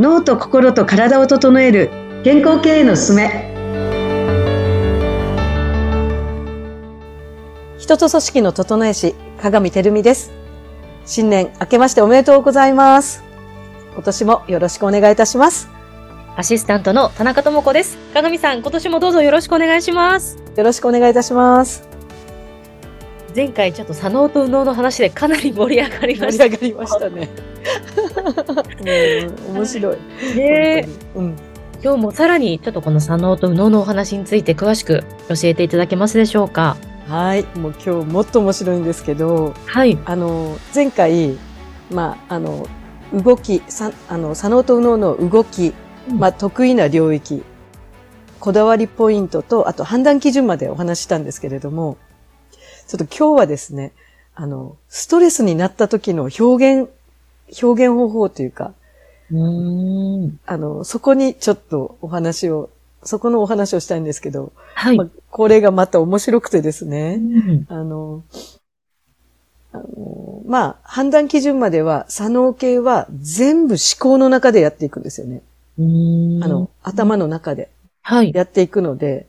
脳と心と体を整える健康経営のすすめ人と組織の整え師鏡てるみです新年明けましておめでとうございます今年もよろしくお願いいたしますアシスタントの田中智子です。鏡さん、今年もどうぞよろしくお願いします。よろしくお願いいたします前回ちょっと左脳と右脳の話でかなり盛り上がりま盛りした。上がりましたね うん面白い。ねうん。今日もさらにちょっとこの左脳と右脳のお話について詳しく教えていただけますでしょうか？はい。もう今日もっと面白いんですけどはい。あの前回まああの動きさあの左脳と右脳の動き、まあ、得意な領域こだわりポイントとあと判断基準までお話ししたんですけれどもちょっと今日はですねあのストレスになった時の表現表現方法というかうーん。あのそこにちょっとお話をそこのお話をしたいんですけど、はい。まあ、これがまた面白くてですうね、んあの、あのまあ、判断基準までは、左脳系は全部思考の中でやっていくんですよね。うーんあの、頭の中ではい。やっていくので、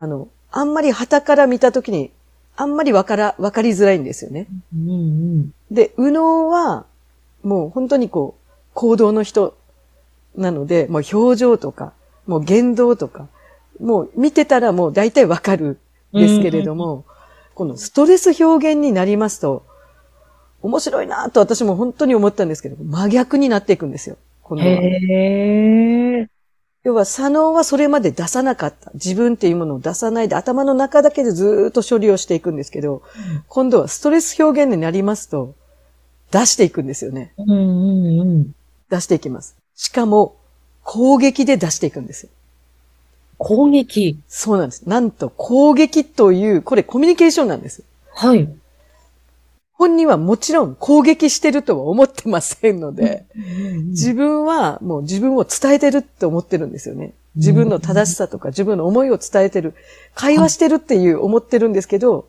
あの、あんまり旗から見たときに、あんまりわから、わかりづらいんですよね。うんうん。で、右脳は、もう本当にこう、行動の人なので、もう表情とか、もう言動とか、もう見てたらもう大体わかるんですけれども、このストレス表現になりますと、面白いなと私も本当に思ったんですけど、真逆になっていくんですよ。今度はへえ。要は、左脳はそれまで出さなかった。自分っていうものを出さないで、頭の中だけでずーっと処理をしていくんですけど、今度はストレス表現になりますと、出していくんですよね。うんうんうん。出していきます。しかも、攻撃で出していくんですよ。攻撃。そうなんです。なんと、攻撃という、これコミュニケーションなんです。はい。本人はもちろん攻撃してるとは思ってませんので、自自分はもう自分を伝えてるって思ってるんですよね。自分の正しさとか自分の思いを伝えてる。会話してるっていう思ってるんですけど、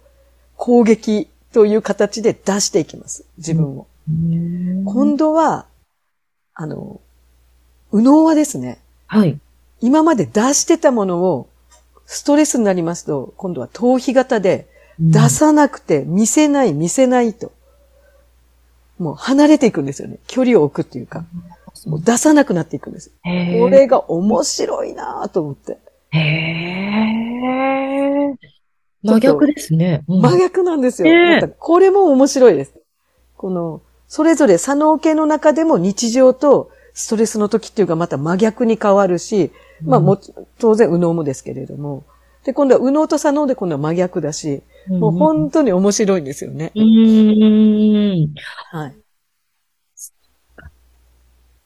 攻撃という形で出していきます。自分を。今度は、あの、右脳はですね、はい。今まで出してたものをストレスになりますと、今度は逃避型で出さなくて見せない見せないと。もう離れていくんですよね。距離を置くっていうか、もう出さなくなっていくんです。へこれが面白いなぁと思って。へえ。真逆ですね。うん真逆なんですよ。これも面白いです。この、それぞれ左脳系の中でも日常とストレスの時っていうかまた真逆に変わるし、まあもち、当然右脳もですけれども。で、今度は右脳と左脳で今度は真逆だし、もう本当に面白いんですよね。うーん。はい。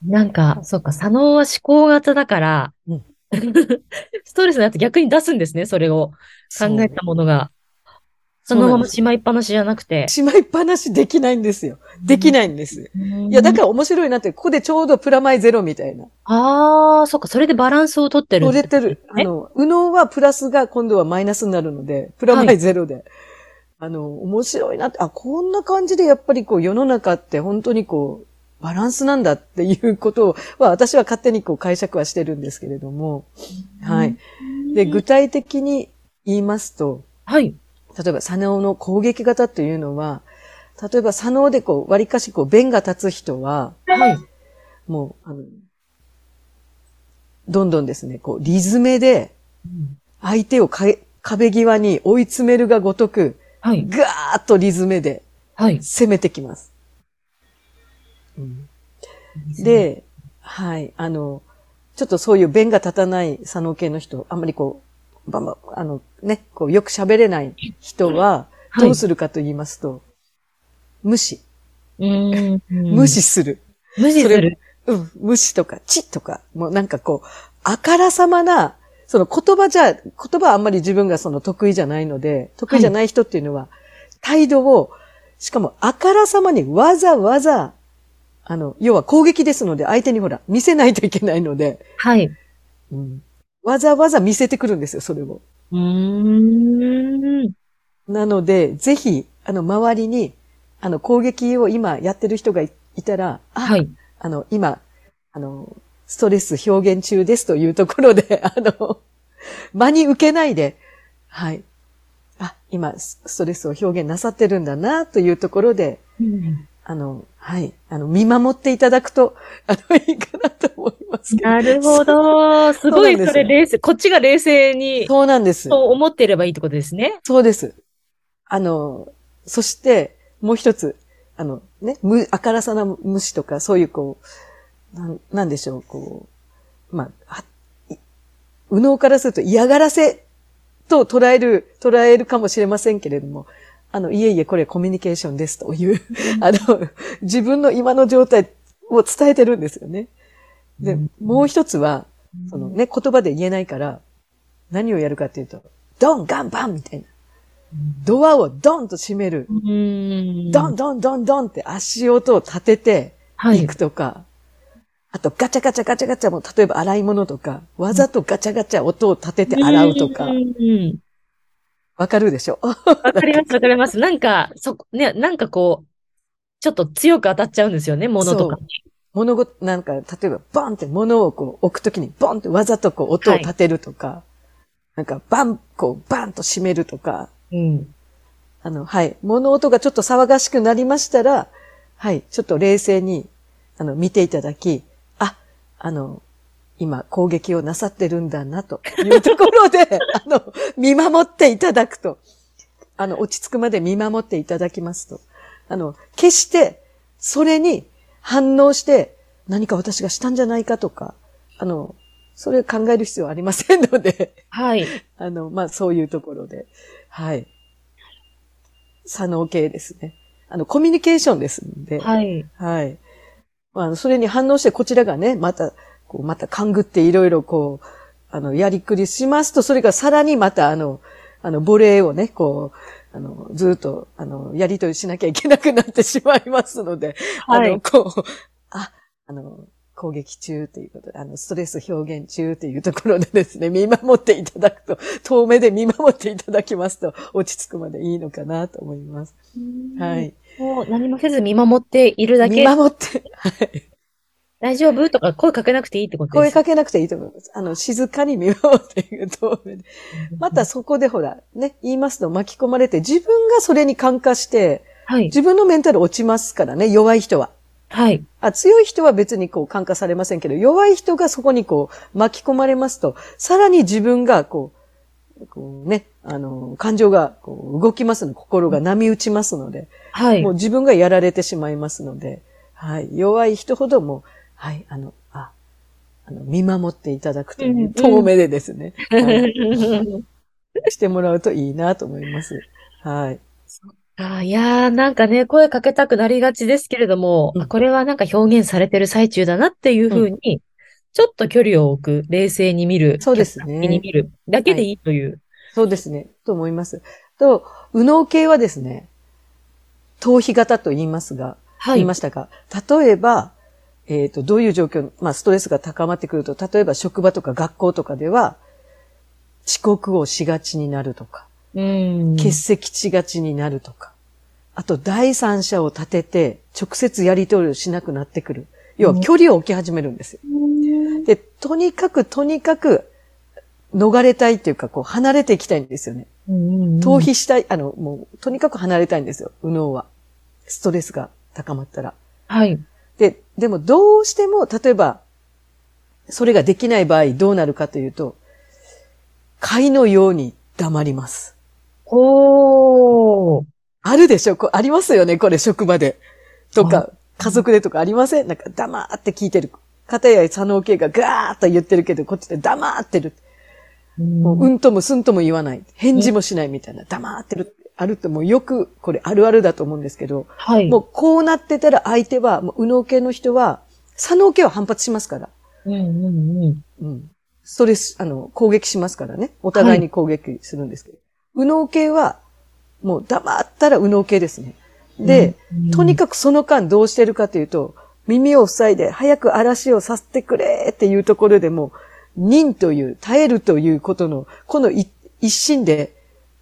なんか、そっか、左脳は思考型だから、うん ストレスになって逆に出すんですね、それを考えたものが。そのまましまいっぱなしじゃなくて。しまいっぱなしできないんですよ。できないんです。いや、だから面白いなって、ここでちょうどプラマイゼロみたいな。ああ、そっか、それでバランスをとってる取れてる。あえの、右脳はプラスが今度はマイナスになるので、プラマイゼロで。あの、面白いなって、あ、こんな感じでやっぱりこう世の中って本当にこう、バランスなんだっていうことは、私は勝手にこう解釈はしてるんですけれども、はい。で、具体的に言いますと、はい。例えば左脳の攻撃型というのは、例えば左脳でこう、割かしこう、弁が立つ人は、はい。もう、あの、どんどんですね、こう、リズメで、相手をか壁際に追い詰めるがごとく、はい。ガーッとリズメではい。攻めてきます。で、はい、あの、ちょっとそういう弁が立たない左脳系の人、あんまりこう、ばんばんあのね、こうよく喋れない人は、はいどうするかと言いますと、無視。うーん。無視する。無視する？うん、無視とか、チとか、もうなんかこう、あからさまな、その言葉じゃ、言葉はあんまり自分がその得意じゃないので、得意じゃない人っていうのは、態度を、しかもあからさまにわざわざ、あの、要は攻撃ですので、相手にほら、見せないといけないので、はい。うん、わざわざ見せてくるんですよ、それを。なので、ぜひ、あの、周りに、あの、攻撃を今やってる人がいいたら、あ、はい。あの、今、あの、ストレス表現中ですというところで、あの、真に受けないで、はい。あ、今、ストレスを表現なさってるんだな、というところで、うんあの、はい。あの、見守っていただくと、あの、いいかなと思いますけど。なるほど。すごい、それ冷静、こっちが冷静に、そうなんです。そう思っていればいいってことですね。そうです。あの、そして、もう一つ、あの、ね、む、あからさな虫とか、そういうこう、なん、なんでしょう、こう、まあ、はい右脳からすると嫌がらせと捉える、捉えるかもしれませんけれども、あの、いえいえ、これコミュニケーションですという、あの、自分の今の状態を伝えてるんですよね。で、もう一つは、そのね、言葉で言えないから、何をやるかっていうと、ドン、ガン、バンみたいな。ドアをドンと閉める。うん。ドン、ドン、ドン、ドンって足音を立ててはいいくとか、あとガチャガチャガチャガチャも、例えば洗い物とか、わざとガチャガチャ音を立てて洗うとかう、ん。わかるでしょ？わかります、わかります。なんか、そこ、ね、なんかこう、ちょっと強く当たっちゃうんですよね、物とかに。物ご、なんか、例えば、ボンって物をこう置くときに、ボンってわざとこう音を立てるとか、なんか、バン、こう、バンと閉めるとか、うん。あの、はい。物音がちょっと騒がしくなりましたら、はい。ちょっと冷静に、あの、見ていただき、あ、あの、今、攻撃をなさってるんだな、というところで、あの、見守っていただくと、あの、落ち着くまで見守っていただきますと、あの、決して、それに反応して、何か私がしたんじゃないかとか、あの、それを考える必要はありませんので、はい。あの、まあ、そういうところで、はい。左脳系ですね。あの、コミュニケーションですんで、はい。はい。まあ、それに反応してこちらがね、また、こう、また勘ぐっていろいろこう、あの、やりくりしますと、それがさらにまた、あの、あの、亡霊をね、こう、あの、ずっと、あの、やりとりしなきゃいけなくなってしまいますので、はいあの、こう、あ、あの、攻撃中ということで、あの、ストレス表現中というところでですね、見守っていただくと、遠目で見守っていただきますと、落ち着くまでいいのかなと思います。はい。もう何もせず見守っているだ見け、守って、はい。大丈夫？とか声かけなくていいってことです声かけなくていいと思います。あの、静かに見守っていくと、またそこでほら、ね、言いますと巻き込まれて、自分がそれに感化して、はい。自分のメンタル落ちますからね、弱い人は。はい。あ強い人は別にこう感化されませんけど、弱い人がそこにこう巻き込まれますと、さらに自分がこう、こうね、あの、感情がこう動きますの、心が波打ちますので、はいもう。自分がやられてしまいますので、はい、弱い人ほども、はい、あの、あ、あの、見守っていただくという、うんうん遠目でですね、はい、してもらうといいなと思います。はい。あいやー、なんかね、声かけたくなりがちですけれども、うんあこれはなんか表現されてる最中だなっていうふうに、ちょっと距離を置く、冷静に見る、そうですねに見るだけでいいという。そうですね、と思います。と、右脳系はですね、頭皮型と言いますが、はい言いま。したが、例えば、えっ、と、どういう状況、まあ、ストレスが高まってくると、例えば職場とか学校とかでは、遅刻をしがちになるとか、うん。欠席しがちになるとか、あと第三者を立てて直接やり取りをしなくなってくる。要は距離を置き始めるんですよ。で、とにかくとにかく逃れたいっていうか、こう離れていきたいんですよね。うん逃避したい、あの、もうとにかく離れたいんですよ、右脳は。ストレスが高まったら。はい。で、でもどうしても、例えば、それができない場合どうなるかというと、貝のように黙ります。おー。あるでしょ？こうありますよね？これ職場で。とか、家族でとかありません？なんか黙って聞いてる。片や佐野系がガーッと言ってるけど、こっちで黙ってる。もう、うんともすんとも言わない。返事もしないみたいな。黙ってる。あるってもうよく、これあるあるだと思うんですけど、はい。もうこうなってたら相手は、もう右脳系の人は、左脳系は反発しますから。うんうんうん。うん。ストレス、あの、攻撃しますからね。お互いに攻撃するんですけど。右脳系は、もう黙ったら右脳系ですね。で、うんとにかくその間どうしてるかというと、耳を塞いで早く嵐をさせてくれっていうところでも、忍という、耐えるということの、この一一心で、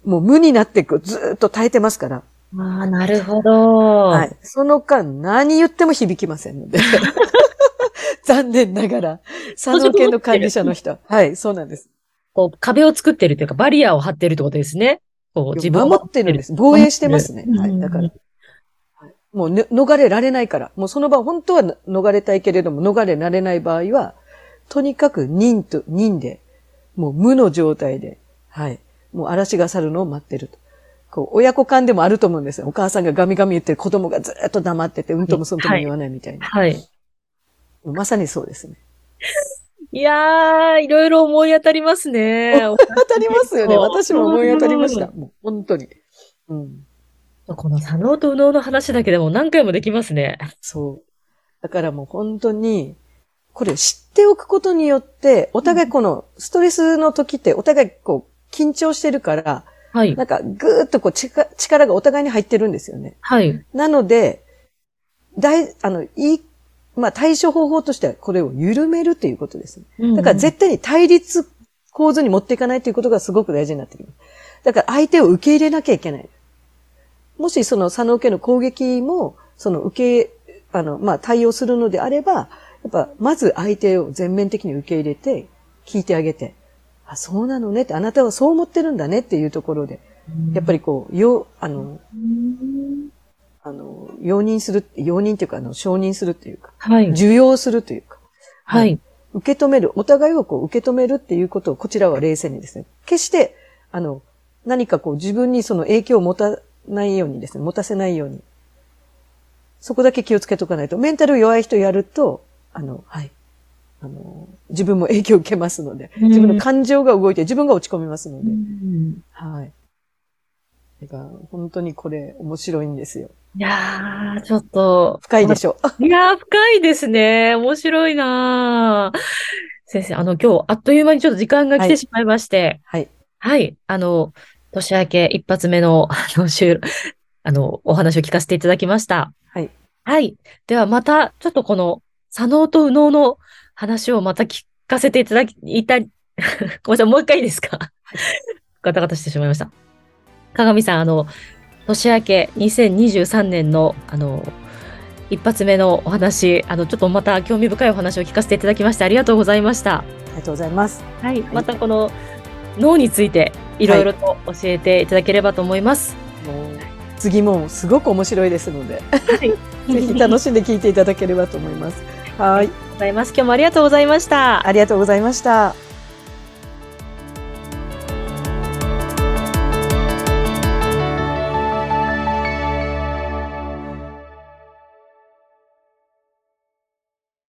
もう無になっていく、ずーっと耐えてますから。ああ、なるほど。はい。その間何言っても響きませんので。残念ながら、佐野家の管理者の人。はい、そうなんです。こう、壁を作ってるというか、バリアを張ってるってことですね。こう、自分を守ってるんです。防衛してますね。はい。うんだから、はいもう、ね、逃れられないから。もうその場、本当は逃れたいけれども、逃れられない場合は、とにかく忍と、忍で、もう無の状態で、はい。もう嵐が去るのを待ってると。こう、親子間でもあると思うんですよ。お母さんがガミガミ言って子供がずっと黙ってて、うんともすんとも言わないみたいな。はい。まさにそうですね。いやー、いろいろ思い当たりますね。当たりますよね。私も思い当たりました。もう本当に。うん。この左脳と右脳の話だけでも何回もできますね。そう。だからもう本当に、これを知っておくことによって、お互いこのストレスの時ってお互いこう緊張してるから、はい。なんかぐーっとこう力力がお互いに入ってるんですよね。はい。なので、大、あの、いい、まあ対処方法としてはこれを緩めるということですね。だから絶対に対立構図に持っていかないということがすごく大事になってきます。だから相手を受け入れなきゃいけない。もしその佐野家の攻撃も、その受け、あの、まあ対応するのであれば、やっぱまず相手を全面的に受け入れて、聞いてあげて、あ、そうなのねって、あなたはそう思ってるんだねっていうところで、やっぱりこう、よ、あの、うんあの、容認する、容認っていうか、あの、承認するっていうか、はい。受容するというか、はい。受け止める、お互いをこう受け止めるっていうことをこちらは冷静にですね、決して、あの、何かこう自分にその影響を持たないようにですね、持たせないように、そこだけ気をつけとかないと、メンタル弱い人やると、あの、はい。あの、自分も影響を受けますので、うん自分の感情が動いて自分が落ち込みますので、うんはい。だから本当にこれ面白いんですよ。いやー、ちょっと。深いでしょ？あ いやー、深いですね。面白いなー。先生、あの、今日、あっという間にちょっと時間が来てしまいまして、はい。はい。あの、年明け一発目の、あの、あの、お話を聞かせていただきました。はい。はい。では、また、ちょっとこの、左脳と右脳の話をまた聞かせていただき、いた、ごめんなさい、もう一回いいですか？ガタガタしてしまいました。鏡さん、あの、年明け2023年の、あの、一発目のお話、あの、ちょっとまた興味深いお話を聞かせていただきまして、ありがとうございました。ありがとうございます。はい。またこの脳についていろいろと教えていただければと思います。もう次もすごく面白いですので、はい。ぜひ楽しんで聞いていただければと思います。はい。ございます。今日もありがとうございました。ありがとうございました。